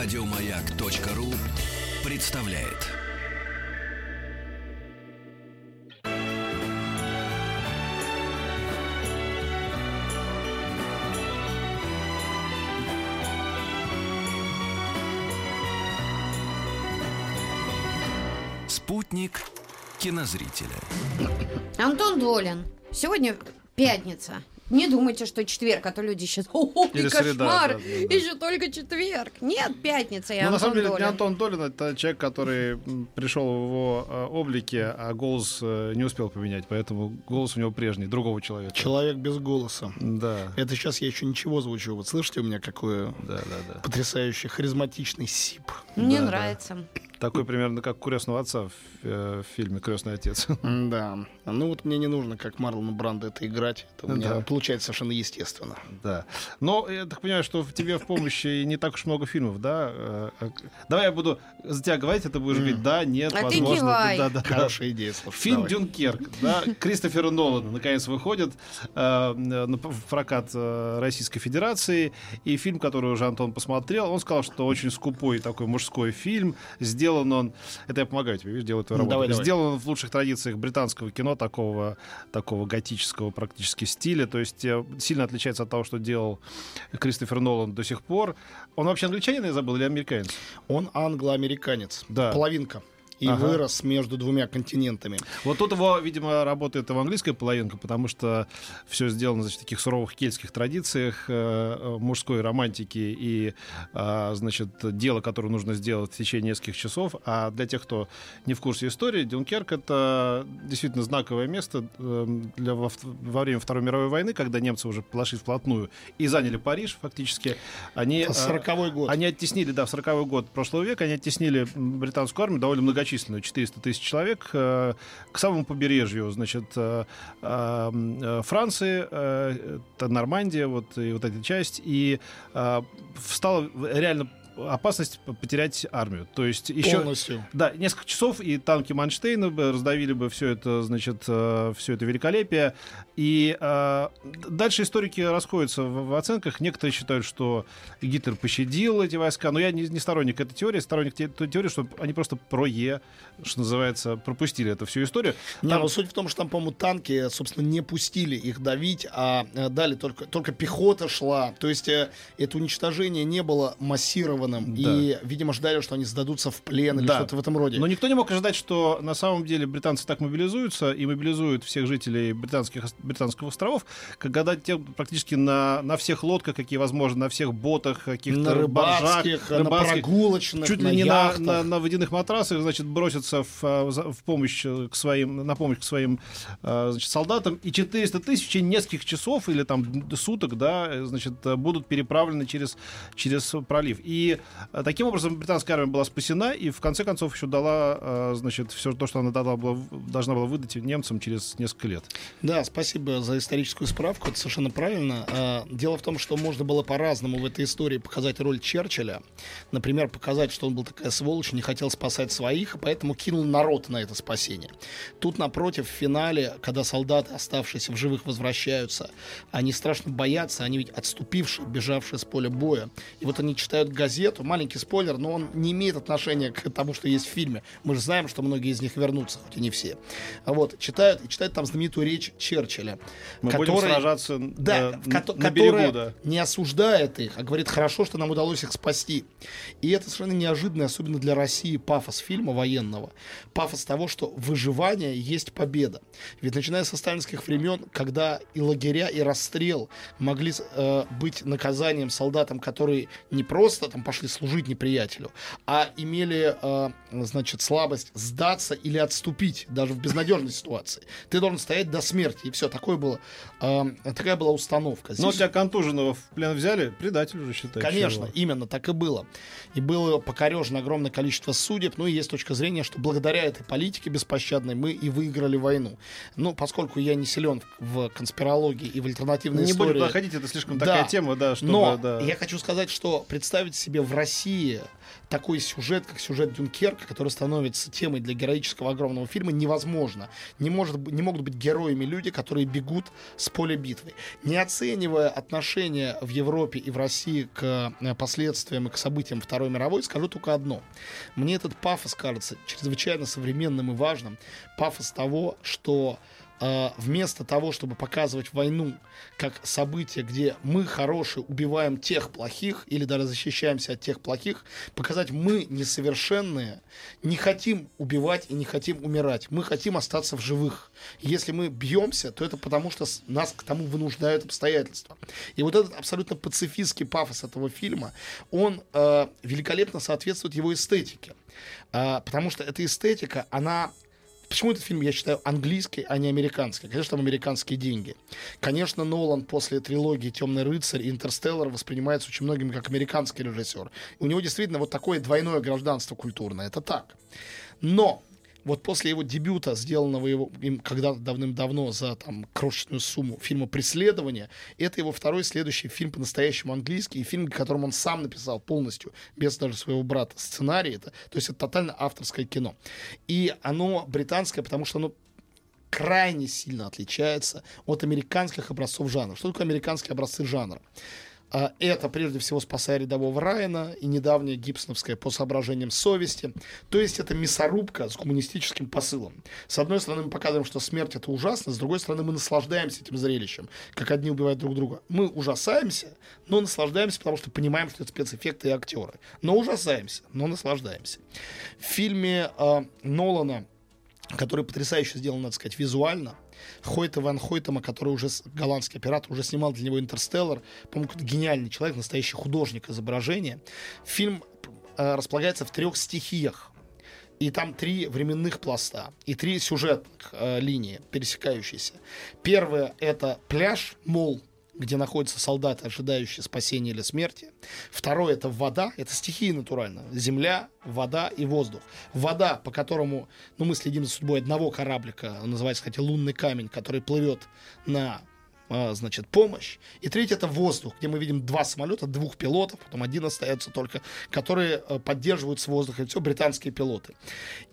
Радиомаяк.ру представляет. Спутник кинозрителя. Антон Долин. Сегодня пятница. Не думайте, что четверг, а то люди сейчас, о, Или кошмар, среда, да, да, да. еще только четверг. Нет, пятница, и Ну, на самом деле, это Долин. не Антон Долин, это человек, который пришел в его э, облике, а голос э, не успел поменять, поэтому голос у него прежний, другого человека. Человек без голоса. Да, Это сейчас я еще ничего звучу. Вот слышите у меня какой да, да, да. потрясающий харизматичный сип. Мне Да, да. Такой примерно как крестного отца в, э, в фильме Крестный отец. Да. Ну вот мне не нужно, как Марлону Брандо, это играть. Это у меня Да. получается совершенно естественно. Да. Но я так понимаю, что в тебе в помощи не так уж много фильмов, да? Э, э, Давай я буду за тебя говорить, а ты будешь говорить да, нет, А ты возможно. кивай. Да, да. Хорошая идея, слушай. Фильм давай. «Дюнкерк», да, Кристофера Нолана, наконец, выходит э, на- в прокат э, Российской Федерации. И фильм, который уже Антон посмотрел, он сказал, что очень скупой такой мужской фильм. Сделан он... Это я помогаю тебе, видишь, делаю твою Ну, работу. давай, давай. Сделан он в лучших традициях британского кино, такого, такого готического практически стиля. То есть э, сильно отличается от того, что делал Кристофер Нолан до сих пор. Он вообще англичанин, я забыл, или американец? Он англо-американец. Да. Половинка. ИАга. вырос между двумя континентами. Вот тут его, видимо, работает его английская половинка, потому что все сделано значит, в таких суровых кельтских традициях э, э, мужской романтики и, э, значит, дело, которое нужно сделать в течение нескольких часов. А для тех, кто не в курсе истории, Дюнкерк — это действительно знаковое место э, для, во, во время Второй мировой войны, когда немцы уже подошли вплотную и заняли Париж фактически. Они, Это э, 40-й год. они оттеснили, да, в 40-й год прошлого века, они оттеснили британскую армию, довольно многочисленную, 400 тысяч человек, э, к самому побережью, значит, э, э, Франции, Нормандия, вот, и вот эта часть, и встала реально опасность потерять армию. То есть еще... Полностью. Да, несколько часов, и танки Манштейна бы раздавили бы все это, значит, все это великолепие. И э, дальше историки расходятся в, в оценках. Некоторые считают, что Гитлер пощадил эти войска, но я не, не сторонник этой теории, сторонник те- той теории, что они просто про Е, что называется, пропустили эту всю историю. Не, Там- ну суть в том, что там, по-моему, танки, собственно, не пустили их давить, а э, дали только, только пехота шла. То есть э, это уничтожение не было массированным. И, видимо, ждали, что они сдадутся в плен или Да. что-то в этом роде. Но никто не мог ожидать, что на самом деле британцы так мобилизуются и мобилизуют всех жителей британских, британских островов, когда те практически на, на всех лодках, какие возможно, на всех ботах, каких-то на баржах, рыбацких, на рыбацких, прогулочных, чуть на ли не на, на, на водяных матрасах, значит, бросятся в, а, в помощь э, к своим, на помощь к своим а, значит, солдатам, и 400 тысяч в течение нескольких часов или там суток, да, э, значит, э, будут переправлены через, через пролив. И э, таким образом британская армия была спасена, и в конце концов еще дала, э, значит, все то, что она дала, была, должна была выдать немцам через несколько лет. Да, спасибо за историческую справку, это совершенно правильно. А, Дело в том, что можно было по-разному в этой истории показать роль Черчилля. Например, показать, что он был такая сволочь, не хотел спасать своих, и поэтому кинул народ на это спасение. Тут, напротив, в финале, когда солдаты, оставшиеся в живых, возвращаются, они страшно боятся, они ведь отступившие, бежавшие с поля боя. И вот они читают газету, маленький спойлер, но он не имеет отношения к тому, что есть в фильме. Мы же знаем, что многие из них вернутся, хоть и не все. А Вот, читают, и читают там знаменитую речь Черчилля. Мы будем который- сражаться да, в кото- на берегу, да. не осуждает их, а говорит, хорошо, что нам удалось их спасти. И это совершенно неожиданно, особенно для России, пафос фильма военного. Пафос того, что выживание есть победа. Ведь начиная со сталинских времен, когда и лагеря, и расстрел могли э, быть наказанием солдатам, которые не просто там пошли служить неприятелю, а имели, э, значит, слабость сдаться или отступить, даже в безнадежной ситуации. Ты должен стоять до смерти, и все, такое было, э, такая была установка. Но Здесь- тебя контуженного в плен взяли, предатель уже считай. Конечно, чего. именно так и было. И было покорежено огромное количество судеб. Ну и есть точка зрения, что благодаря этой политике беспощадной мы и выиграли войну. Ну, поскольку я не силен в конспирологии и в альтернативной Не истории. будем доходить, это слишком Да. такая тема, да, чтобы... Но да. я хочу сказать, что представить себе себе в России такой сюжет, как сюжет Дюнкерка, который становится темой для героического огромного фильма, невозможно. Не, может, не могут быть героями люди, которые бегут с поля битвы. Не оценивая отношения в Европе и в России к э, последствиям и к событиям Второй мировой, скажу только одно. Мне этот пафос кажется чрезвычайно современным и важным. Пафос того, что вместо того, чтобы показывать войну как событие, где мы хорошие убиваем тех плохих или даже защищаемся от тех плохих, показать мы несовершенные, не хотим убивать и не хотим умирать. Мы хотим остаться в живых. Если мы бьемся, то это потому, что нас к тому вынуждают обстоятельства. И вот этот абсолютно пацифистский пафос этого фильма, он э, великолепно соответствует его эстетике. А, потому что эта эстетика, она Почему этот фильм, я считаю, английский, а не американский? Конечно, там американские деньги. Конечно, Нолан после трилогии «Темный рыцарь» и «Интерстеллар» воспринимается очень многими как американский режиссер. У него действительно вот такое двойное гражданство культурное. Это так. Но вот после его дебюта, сделанного его им когда-то давным-давно за там крошечную сумму фильма «Преследование», это его второй следующий фильм по-настоящему английский, и фильм, которым он сам написал полностью, без даже своего брата, сценарий. Это, то есть это тотально авторское кино. И оно британское, потому что оно крайне сильно отличается от американских образцов жанра. Что такое американские образцы жанра? А, Это прежде всего «Спасая рядового Райана» и недавняя гибсоновская «По соображениям совести». То есть это мясорубка с гуманистическим посылом. С одной стороны мы показываем, что смерть это ужасно, с другой стороны мы наслаждаемся этим зрелищем, как одни убивают друг друга. Мы ужасаемся, но наслаждаемся, потому что понимаем, что это спецэффекты и актеры. Но ужасаемся, но наслаждаемся. В фильме э, Нолана который потрясающе сделан, надо сказать, визуально. Хойта Ван Хойтема, который уже голландский оператор, уже снимал для него «Интерстеллар». По-моему, гениальный человек, настоящий художник изображения. Фильм э, располагается в трех стихиях. И там три временных пласта и три сюжетных э, линии, пересекающиеся. Первое — это пляж, мол, где находятся солдаты, ожидающие спасения или смерти. Второе — это вода, это стихии натурально. Земля, вода и воздух. Вода, по которому ну, мы следим за судьбой одного кораблика, он называется, кстати, лунный камень, который плывет на а, значит, помощь. И третье это воздух, где мы видим два самолета, двух пилотов, потом один остается только, которые э, поддерживают с воздуха. Это все британские пилоты.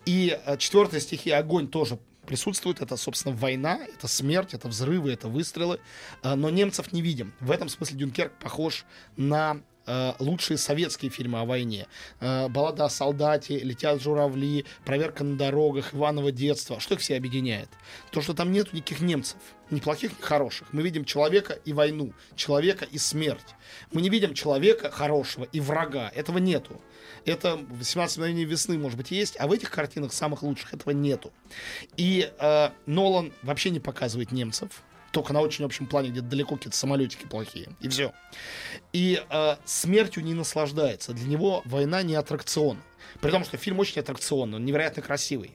И э, четвертая стихия огонь тоже присутствует. Это, собственно, война, это смерть, это взрывы, это выстрелы. А, Но немцев не видим. В этом смысле Дюнкерк похож на лучшие советские фильмы о войне. Э, Баллада о солдате, Летят журавли, Проверка на дорогах, Иваново детство. Что их все объединяет? То, что там нет никаких немцев. Ни плохих, ни хороших. Мы видим человека и войну, человека и смерть. Мы не видим человека хорошего и врага. Этого нету. Это 18 мгновений весны, может быть, есть, а в этих картинах самых лучших этого нету. И э, Нолан вообще не показывает немцев, только на очень общем плане, где далеко какие-то самолетики плохие, и все. И э, смертью не наслаждается. Для него война не аттракцион. При том, что фильм очень аттракционный, он невероятно красивый.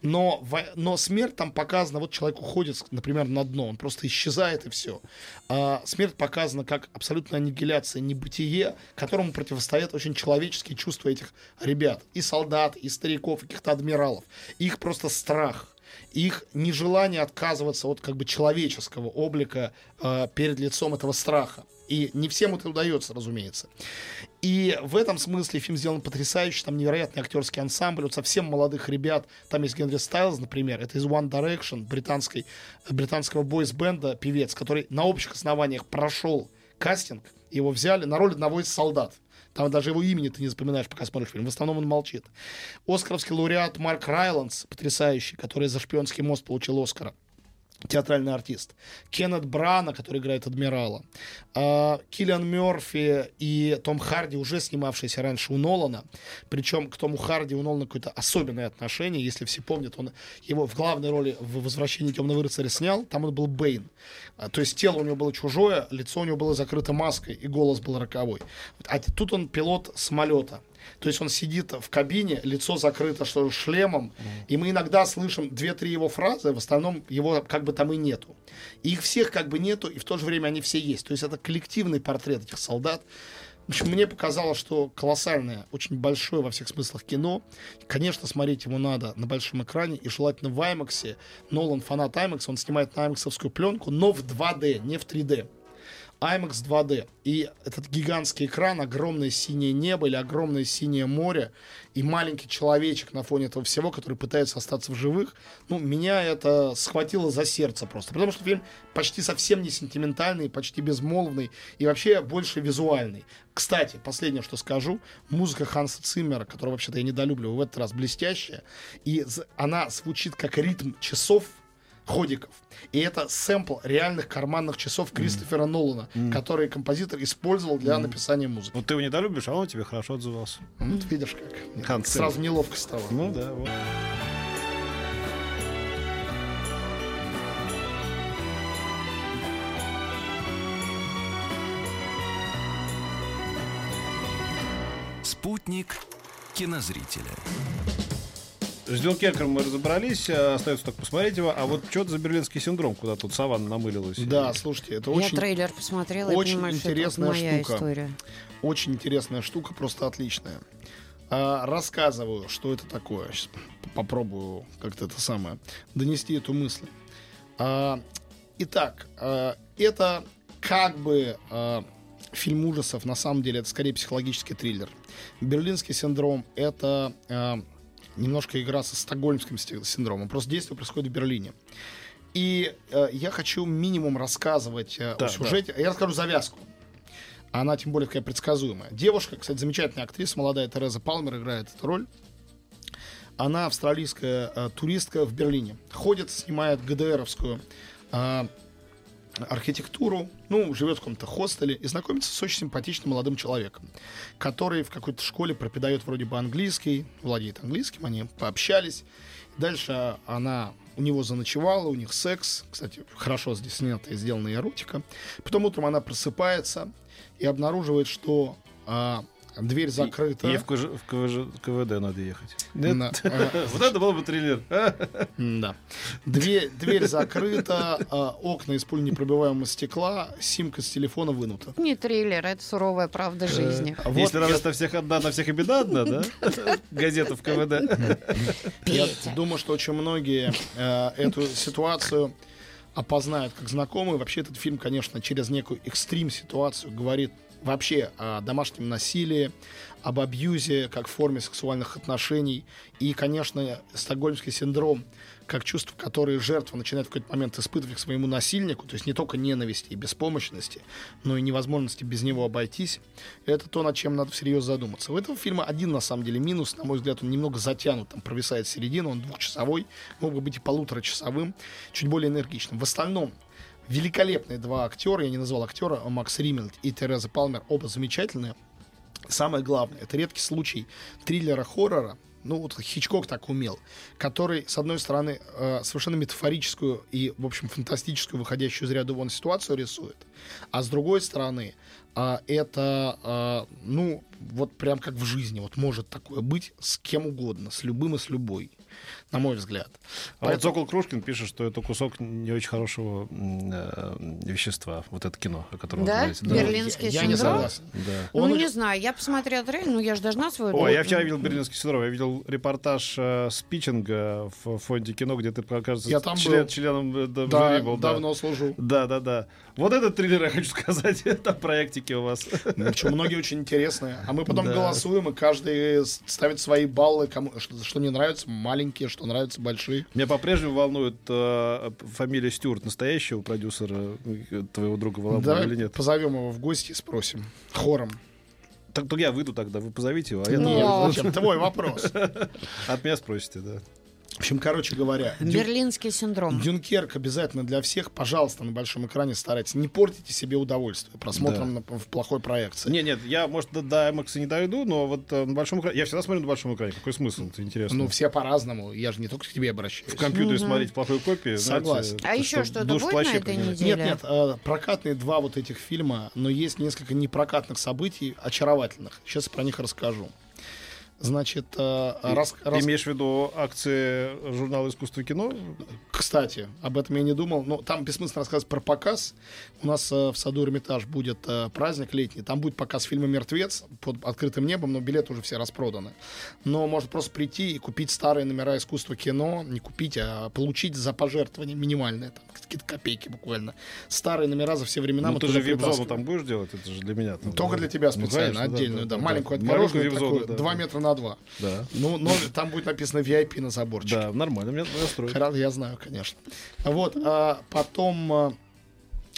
Но, во- но смерть там показана, вот человек уходит, например, на дно, он просто исчезает и все. А смерть показана как абсолютная аннигиляция, небытие, которому противостоят очень человеческие чувства этих ребят. И солдат, и стариков, и каких-то адмиралов. Их просто страх их нежелание отказываться от как бы человеческого облика э, перед лицом этого страха. И не всем это удается, разумеется. И в этом смысле фильм сделан потрясающе. Там невероятный актерский ансамбль. Вот совсем молодых ребят. Там есть Генри Стайлз, например. Это из One Direction, британской, британского бойс-бенда, певец, который на общих основаниях прошел кастинг. Его взяли на роль одного из солдат. Там даже его имени ты не запоминаешь, пока смотришь фильм. В основном он молчит. Оскаровский лауреат Марк Райландс, потрясающий, который за «Шпионский мост» получил Оскара театральный артист. Кеннет Брана, который играет адмирала. А, Киллиан Мерфи и Том Харди, уже снимавшиеся раньше у Нолана. Причем к Тому Харди у Нолана какое-то особенное отношение. Если все помнят, он его в главной роли в «Возвращении темного рыцаря» снял. Там он был Бэйн. А, То есть тело у него было чужое, лицо у него было закрыто маской, и голос был роковой. А тут он пилот самолета. То есть он сидит в кабине, лицо закрыто что шлемом, и мы иногда слышим две-три его фразы, в основном его как бы там и нету. И их всех как бы нету, и в то же время они все есть. То есть это коллективный портрет этих солдат. В общем, мне показалось, что колоссальное, очень большое во всех смыслах кино. Конечно, смотреть ему надо на большом экране и желательно в IMAX. Нолан фанат IMAX, он снимает на IMAX пленку, но в 2D, не в 3D. IMAX 2D. И этот гигантский экран, огромное синее небо или огромное синее море, и маленький человечек на фоне этого всего, который пытается остаться в живых, ну, меня это схватило за сердце просто. Потому что фильм почти совсем не сентиментальный, почти безмолвный и вообще больше визуальный. Кстати, последнее, что скажу, музыка Ханса Циммера, которую вообще-то я недолюбливаю, в этот раз блестящая, и она звучит как ритм часов, ходиков. И это сэмпл реальных карманных часов Кристофера Нолана, которые композитор использовал для написания музыки. Вот ты его недолюбишь, а он тебе хорошо отзывался. Ну, ты видишь как. Ханс Сразу неловко стало. Ну да, вот. Спутник кинозрителя. С Дюнкерком мы разобрались, а остается только посмотреть его. А вот что это за берлинский синдром, куда тут саванна намылилась? Да, слушайте, это Я очень, трейлер посмотрела и очень понимаю, что это интересная моя штука. история. очень интересная штука, просто отличная. А, рассказываю, что это такое. Сейчас попробую как-то это самое донести эту мысль. А, итак, а, это как бы а, фильм ужасов, на самом деле это скорее психологический триллер. Берлинский синдром это а, немножко игра со стокгольмским синдромом. Просто действие происходит в Берлине. И э, я хочу минимум рассказывать э, Да, о сюжете. Я расскажу завязку. Она тем более такая предсказуемая. Девушка, кстати, замечательная актриса, молодая Тереза Палмер играет эту роль. Она австралийская э, туристка в Берлине. Ходит, снимает ГДРовскую э, архитектуру, ну, живет в каком-то хостеле и знакомится с очень симпатичным молодым человеком, который в какой-то школе пропадает вроде бы английский, владеет английским, они пообщались. Дальше она у него заночевала, у них секс. Кстати, хорошо здесь снята и сделана эротика. Потом утром она просыпается и обнаруживает, что а, дверь закрыта. И в, КЖ в КВЖ КВД надо ехать. А, Вот это был бы триллер. Да. Дверь, дверь закрыта, а, окна из пуленепробиваемого стекла, симка с телефона вынута. Не трейлер, это суровая правда жизни. Вот Если я- радость на всех одна, на всех и беда одна, да? Газета в КВД. Я думаю, что очень многие э, эту ситуацию опознают как знакомые. Вообще этот фильм, конечно, через некую экстрим-ситуацию говорит вообще о домашнем насилии, об абьюзе как форме сексуальных отношений. И, конечно, стокгольмский синдром как чувство, которое жертва начинает в какой-то момент испытывать к своему насильнику, то есть не только ненависти и беспомощности, но и невозможности без него обойтись, это то, над чем надо всерьез задуматься. У этого фильма один, на самом деле, минус, на мой взгляд, он немного затянут, там провисает середина, он двухчасовой, мог бы быть и полуторачасовым, чуть более энергичным. В остальном, великолепные два актера, я не назвал актера, а Макс Риммельд и Тереза Палмер, оба замечательные. Самое главное, это редкий случай триллера-хоррора, ну вот Хичкок так умел, который, с одной стороны, э, совершенно метафорическую и, в общем, фантастическую, выходящую из ряда вон ситуацию рисует, а с другой стороны, а, это, а, ну, вот прям как в жизни, вот может такое быть с кем угодно, с любым и с любой, на мой взгляд. А вот Сокол Крушкин пишет, что это кусок не очень хорошего э, вещества, вот это кино, о котором Да? вы говорите. Берлинский я, я не синдром? согласен. Да. Ну, Он не очень- знаю, я посмотрела трейлер, ну, я же должна свой... Ой, я вчера видел берлинский синдром. Я видел репортаж э, с питчинга в фонде кино, где ты, кажется, Я там член- был. членом э, да, Да, жюри был. да. давно служу. Да, да, да. Вот этот триллер, я хочу сказать, там проектики у вас. Ну, Причем многие очень интересные. А мы потом Да. голосуем, и каждый ставит свои баллы, кому, что, что не нравится, маленькие, что нравятся, большие. Меня по-прежнему волнует э, фамилия Стюарт, настоящего продюсера э, твоего друга Волобова Давай или нет? позовем его в гости и спросим. Хором. Так, так я выйду тогда, вы позовите его, а я Ну? Твой вопрос. от меня спросите, да. В общем, короче говоря, Дю- Берлинский синдром. Дюнкерк обязательно для всех. Пожалуйста, на большом экране старайтесь. Не портите себе удовольствие просмотром на- в плохой проекции. Не, нет, я, может, до, до IMAX не дойду, но вот э, на большом экране... Я всегда смотрю на большом экране. Какой смысл? Это интересно. Ну, все по-разному. Я же не только к тебе обращаюсь. в компьютере смотреть в плохой копии. Согласен. знаете, А еще что что-то будет на этой неделе? Нет, нет, э, прокатные два вот этих фильма, но есть несколько непрокатных событий, очаровательных. Сейчас про них расскажу. Значит, э, раз, раз- имеешь в виду акции журнала «Искусство и кино»? Кстати, об этом я не думал. Но там бессмысленно рассказывать про показ. У нас э, в саду Эрмитаж будет э, праздник летний. Там будет показ фильма «Мертвец» под открытым небом, но билеты уже все распроданы. Но можно просто прийти и купить старые номера искусства кино. Не купить, а получить за пожертвование минимальное. Там, какие-то копейки буквально. Старые номера за все времена. Ну, ты же вип-зону там будешь делать? Это же для меня. там, Только да. для тебя Ну, специально, конечно, отдельную, да. Маленькую Маленькую такую, да, 2 да. метра на 2. Да. Ну, но там будет написано VIP на заборчике. Да, нормально, меня настроит. Хра- Я знаю, конечно. Вот, а потом а,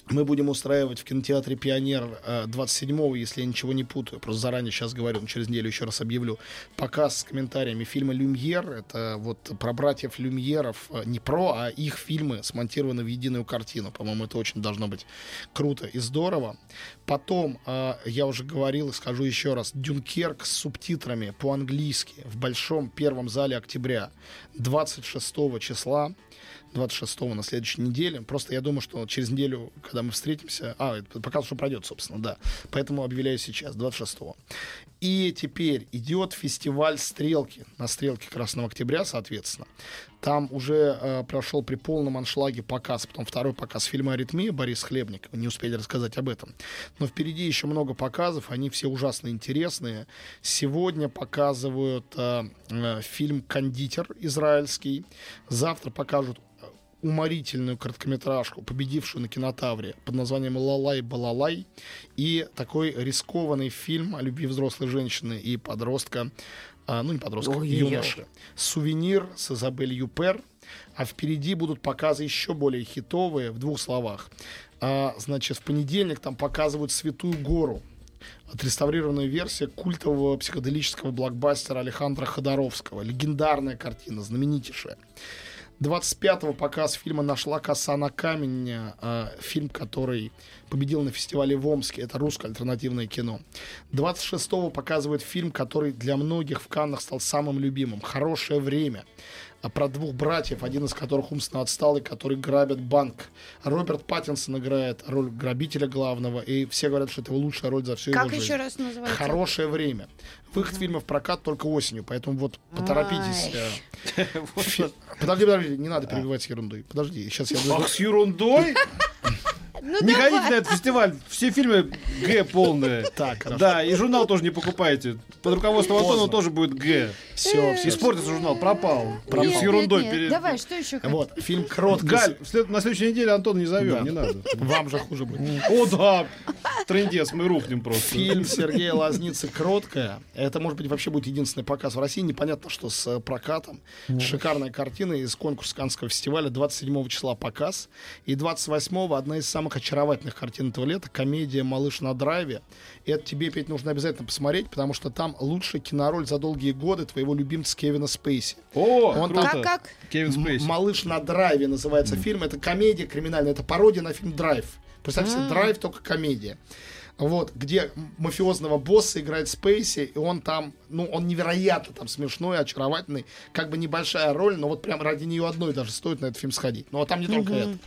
мы будем устраивать в кинотеатре «Пионер» а, 27-го, если я ничего не путаю, просто заранее сейчас говорю, но через неделю еще раз объявлю, показ с комментариями фильма «Люмьер». Это вот про братьев Люмьеров, а, не про, а их фильмы смонтированы в единую картину. По-моему, это очень должно быть круто и здорово. Потом, а, я уже говорил и скажу еще раз, «Дюнкерк» с субтитрами по-английски в большом первом зале октября 26 числа 26 на следующей неделе. Просто я думаю, что через неделю, когда мы встретимся... А, показ уже пройдет, собственно, да. Поэтому объявляю сейчас, 26 И теперь идет фестиваль «Стрелки» на «Стрелке Красного Октября», соответственно. Там уже э, прошел при полном аншлаге показ, потом второй показ фильма «Аритмия» Борис Хлебник. Мы не успели рассказать об этом. Но впереди еще много показов, они все ужасно интересные. Сегодня показывают э, э, фильм «Кондитер» израильский. Завтра покажут уморительную короткометражку, победившую на кинотавре под названием «Лалай Балалай» и такой рискованный фильм о любви взрослой женщины и подростка, а, ну не подростка, Ой-ой-ой. юноши. «Сувенир» с Изабель Юпер. А впереди будут показы еще более хитовые, в двух словах. А, значит, в понедельник там показывают «Святую гору», отреставрированная версия культового психоделического блокбастера Александра Ходоровского. Легендарная картина, знаменитейшая. 25-го показ фильма «Нашла коса на камень», э, фильм, который победил на фестивале в Омске. Это русское альтернативное кино. 26-го показывает фильм, который для многих в Каннах стал самым любимым. «Хорошее время». А про двух братьев, один из которых умственно отсталый, который грабят банк. Роберт Паттинсон играет роль грабителя главного, и все говорят, что это его лучшая роль за всю Как его жизнь. еще раз называется? Хорошее время. Выход фильма в прокат только осенью, поэтому вот поторопитесь. э. Подожди, подожди, не надо перебивать с ерундой. Подожди, сейчас я... Ах, с ерундой? Ну, Не давай. ходите на этот фестиваль. Все фильмы Г полные. Так, хорошо. Да, и журнал тоже не покупайте. Под руководством Антона тоже будет Г. Все, все. Испортится журнал, пропал. Нет, С ерундой. нет, нет. пере- Давай, что еще? Вот, фильм «Кротко». Галь, на следующей неделе Антона не зовем, не надо. Вам же хуже будет. О, да, трендец, мы рухнем просто. Фильм Сергея Лазницы «Кроткая». Это, может быть, вообще будет единственный показ в России. Непонятно, что с э, прокатом. Шикарная картина из конкурса Каннского фестиваля. 27 числа показ. И 28 одна из самых очаровательных картин этого лета. Комедия «Малыш на драйве». И это тебе, Петь, нужно обязательно посмотреть, потому что там лучшая кинороль за долгие годы твоего любимца Кевина Спейси. О, Он круто. Как, как? Кевин Спейси. «Малыш на драйве» называется фильм. Это комедия криминальная. Это пародия на фильм «Драйв». Представьте себе, «Драйв» только комедия. Вот, где мафиозного босса играет Спейси, и он там, ну, он невероятно там смешной, очаровательный, как бы небольшая роль, но вот прям ради нее одной даже стоит на этот фильм сходить. Ну, а там не только это.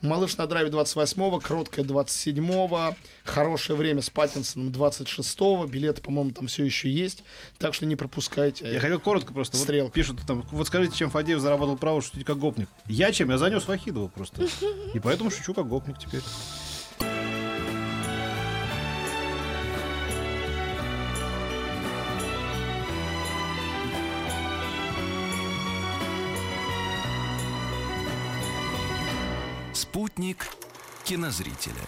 «Малыш на драйве» 28-го, «Кроткая» 27-го, «Хорошее время» с Паттинсоном 26-го, билеты, по-моему, там все еще есть, так что не пропускайте. Я хотел коротко просто. Вот Стрелка. пишут там, вот скажите, чем Фадеев заработал право шутить как гопник. Я чем? Я занес Вахидова просто. И поэтому шучу как гопник теперь. Спутник кинозрителя.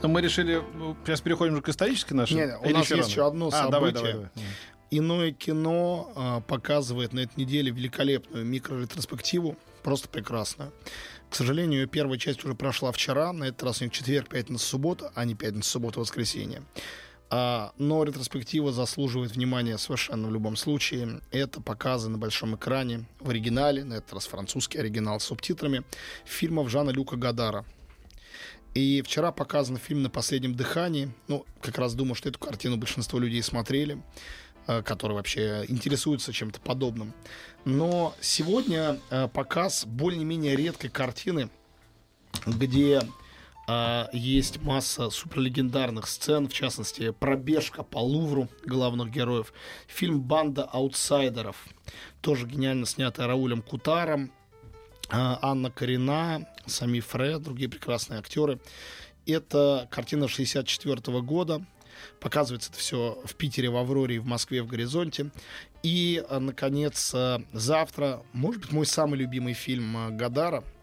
Но мы решили, ну, сейчас переходим уже к исторической нашей. Не, у Или нас есть рано? еще одно А, давай, событие. давай, давай. Иное кино а, показывает на этой неделе великолепную микроретроспективу, просто прекрасную. К сожалению, ее первая часть уже прошла вчера, на этот раз у них четверг, пятница, суббота, а не пятница, суббота, воскресенье. А, но ретроспектива заслуживает внимания совершенно в любом случае. Это показы на большом экране в оригинале, на этот раз французский оригинал с субтитрами, фильмов Жана Люка Гадара. И вчера показан фильм «На последнем дыхании». Ну, как раз думаю, что эту картину большинство людей смотрели, э, которые вообще интересуются чем-то подобным. Но сегодня э, показ более-менее редкой картины, где А, есть масса суперлегендарных сцен, в частности, пробежка по Лувру главных героев. Фильм «Банда аутсайдеров», тоже гениально снятый Раулем Кутаром. А, Анна Карина, Сами Фре, другие прекрасные актеры. Это картина 64 года. Показывается это все в Питере, в Авроре, в Москве, в Горизонте. И, а, наконец, завтра, может быть, мой самый любимый фильм Гадара –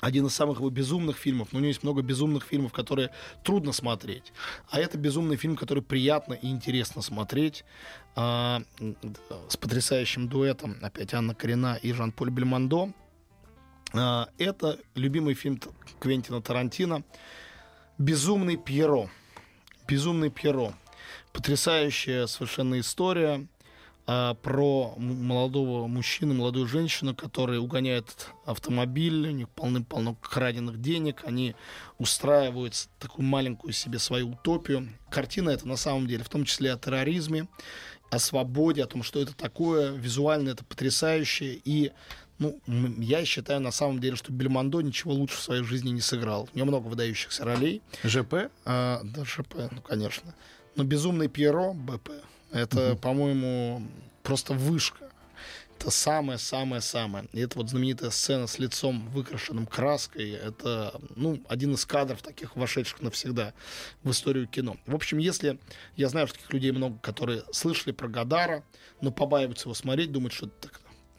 один из самых его безумных фильмов, но у него есть много безумных фильмов, которые трудно смотреть. А это безумный фильм, который приятно и интересно смотреть. А, с потрясающим дуэтом, опять Анна Карина и Жан-Поль Бельмондо. А, это любимый фильм Квентина Тарантино «Безумный Пьеро». «Безумный Пьеро». Потрясающая совершенно история а, про молодого мужчину, молодую женщину, которые угоняют автомобиль, у них полным-полно краденных денег, они устраивают такую маленькую себе свою утопию. Картина это на самом деле в том числе о терроризме, о свободе, о том, что это такое. Визуально это потрясающе. И ну, я считаю на самом деле, что Бельмондо ничего лучше в своей жизни не сыграл. У него много выдающихся ролей. ЖП? А, да, ЖП, ну, конечно. Но «Безумный Пьеро» БП. Это, угу. по-моему, просто вышка. Это самое-самое-самое. И это вот знаменитая сцена с лицом выкрашенным краской. Это, ну, один из кадров таких вошедших навсегда в историю кино. В общем, если... Я знаю, что таких людей много, которые слышали про Гадара, но побаиваются его смотреть, думают, что это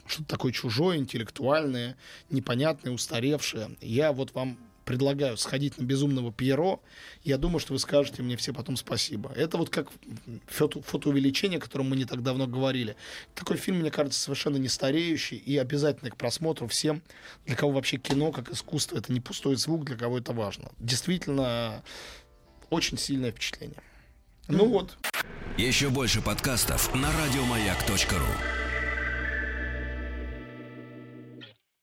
что-то такое чужое, интеллектуальное, непонятное, устаревшее. Я вот вам предлагаю сходить на безумного Пьеро, я думаю, что вы скажете мне все потом спасибо. Это вот как фото, фотоувеличение, о котором мы не так давно говорили. Такой фильм, мне кажется, совершенно не стареющий и обязательный к просмотру всем, для кого вообще кино как искусство, это не пустой звук, для кого это важно. Действительно, очень сильное впечатление. Ну вот. Еще больше подкастов на радиомаяк.ру